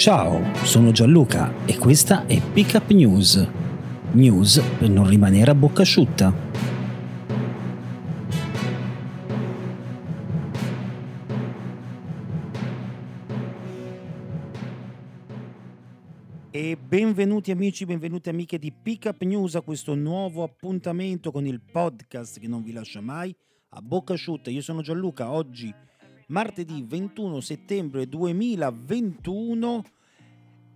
Ciao, sono Gianluca e questa è Pickup News. News per non rimanere a bocca asciutta. E benvenuti amici, benvenute amiche di Pickup News a questo nuovo appuntamento con il podcast che non vi lascia mai a bocca asciutta. Io sono Gianluca, oggi martedì 21 settembre 2021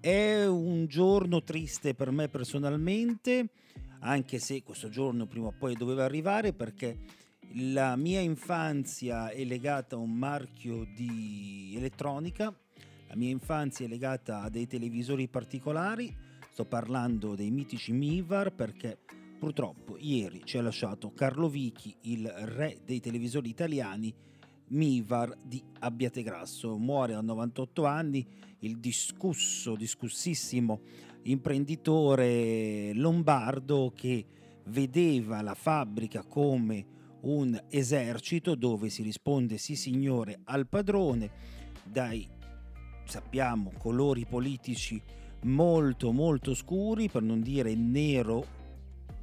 è un giorno triste per me personalmente, anche se questo giorno prima o poi doveva arrivare perché la mia infanzia è legata a un marchio di elettronica, la mia infanzia è legata a dei televisori particolari, sto parlando dei mitici Mivar perché purtroppo ieri ci ha lasciato Carlo Vichi, il re dei televisori italiani, Mivar di Abbiategrasso. Muore a 98 anni il discusso, discussissimo imprenditore lombardo che vedeva la fabbrica come un esercito dove si risponde sì signore al padrone dai sappiamo colori politici molto molto scuri per non dire nero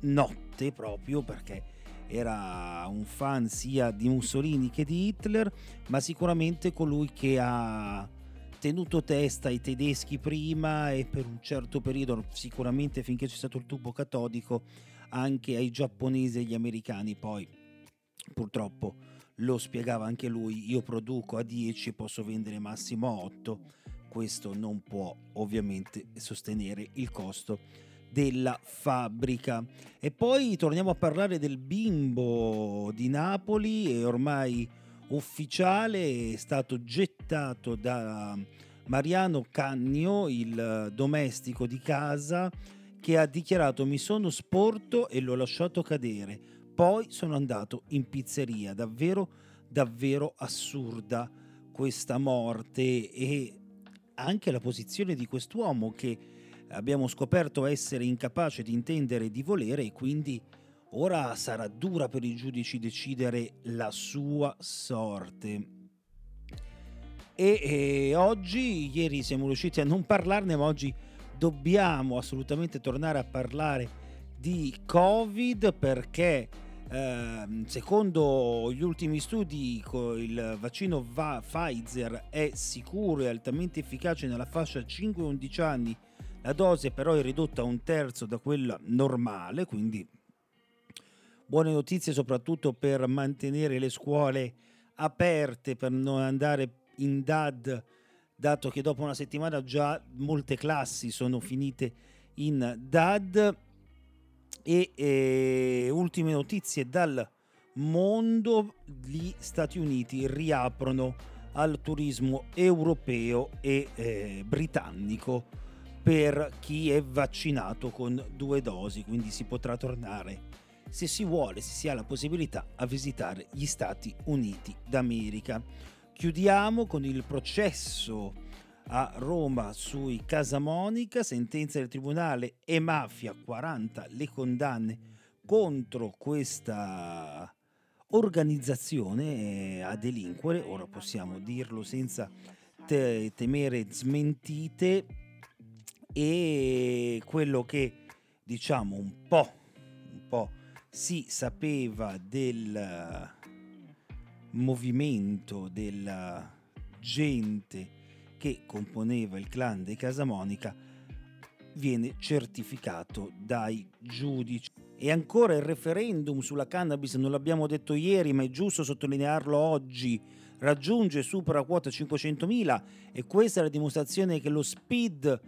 notte proprio perché era un fan sia di Mussolini che di Hitler, ma sicuramente colui che ha tenuto testa ai tedeschi prima e per un certo periodo, sicuramente finché c'è stato il tubo catodico, anche ai giapponesi e agli americani. Poi purtroppo lo spiegava anche lui, io produco a 10 e posso vendere massimo a 8, questo non può ovviamente sostenere il costo della fabbrica. E poi torniamo a parlare del bimbo di Napoli, è ormai ufficiale, è stato gettato da Mariano Cagno, il domestico di casa, che ha dichiarato mi sono sporto e l'ho lasciato cadere. Poi sono andato in pizzeria, davvero, davvero assurda questa morte e anche la posizione di quest'uomo che abbiamo scoperto essere incapace di intendere e di volere e quindi ora sarà dura per i giudici decidere la sua sorte. E, e, oggi, ieri siamo riusciti a non parlarne, ma oggi dobbiamo assolutamente tornare a parlare di Covid perché eh, secondo gli ultimi studi il vaccino va- Pfizer è sicuro e altamente efficace nella fascia 5-11 anni la dose però è ridotta a un terzo da quella normale, quindi buone notizie soprattutto per mantenere le scuole aperte, per non andare in DAD, dato che dopo una settimana già molte classi sono finite in DAD. E, e ultime notizie dal mondo, gli Stati Uniti riaprono al turismo europeo e eh, britannico per chi è vaccinato con due dosi, quindi si potrà tornare se si vuole, se si ha la possibilità a visitare gli Stati Uniti d'America. Chiudiamo con il processo a Roma sui Casamonica, sentenza del Tribunale e mafia 40 le condanne contro questa organizzazione a delinquere, ora possiamo dirlo senza te- temere smentite e quello che diciamo un po', un po' si sapeva del movimento della gente che componeva il clan dei Casamonica viene certificato dai giudici. E ancora il referendum sulla cannabis, non l'abbiamo detto ieri, ma è giusto sottolinearlo oggi, raggiunge e supera quota 500.000 e questa è la dimostrazione che lo speed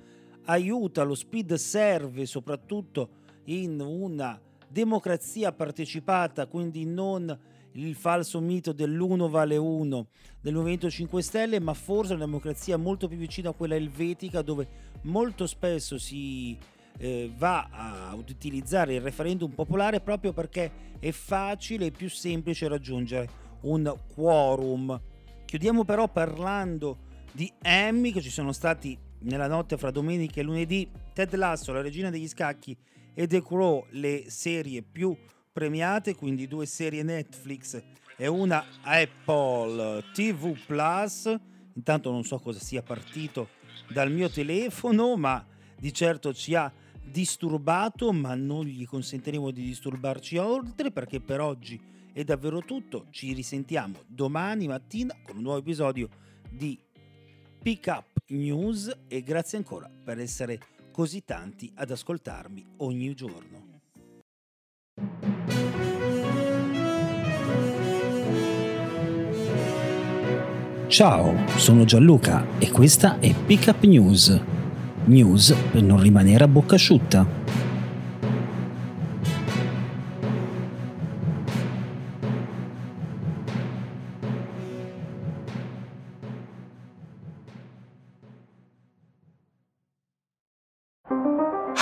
aiuta, lo speed serve soprattutto in una democrazia partecipata, quindi non il falso mito dell'uno vale uno del Movimento 5 Stelle, ma forse una democrazia molto più vicina a quella elvetica dove molto spesso si eh, va a utilizzare il referendum popolare proprio perché è facile e più semplice raggiungere un quorum. Chiudiamo però parlando di Emmy che ci sono stati nella notte fra domenica e lunedì, Ted Lasso, la regina degli scacchi e The Crow, le serie più premiate, quindi due serie Netflix e una Apple TV Plus. Intanto non so cosa sia partito dal mio telefono, ma di certo ci ha disturbato, ma non gli consentiremo di disturbarci oltre perché per oggi è davvero tutto. Ci risentiamo domani mattina con un nuovo episodio di Pick Up News e grazie ancora per essere così tanti ad ascoltarmi ogni giorno. Ciao, sono Gianluca e questa è Pick Up News. News per non rimanere a bocca asciutta.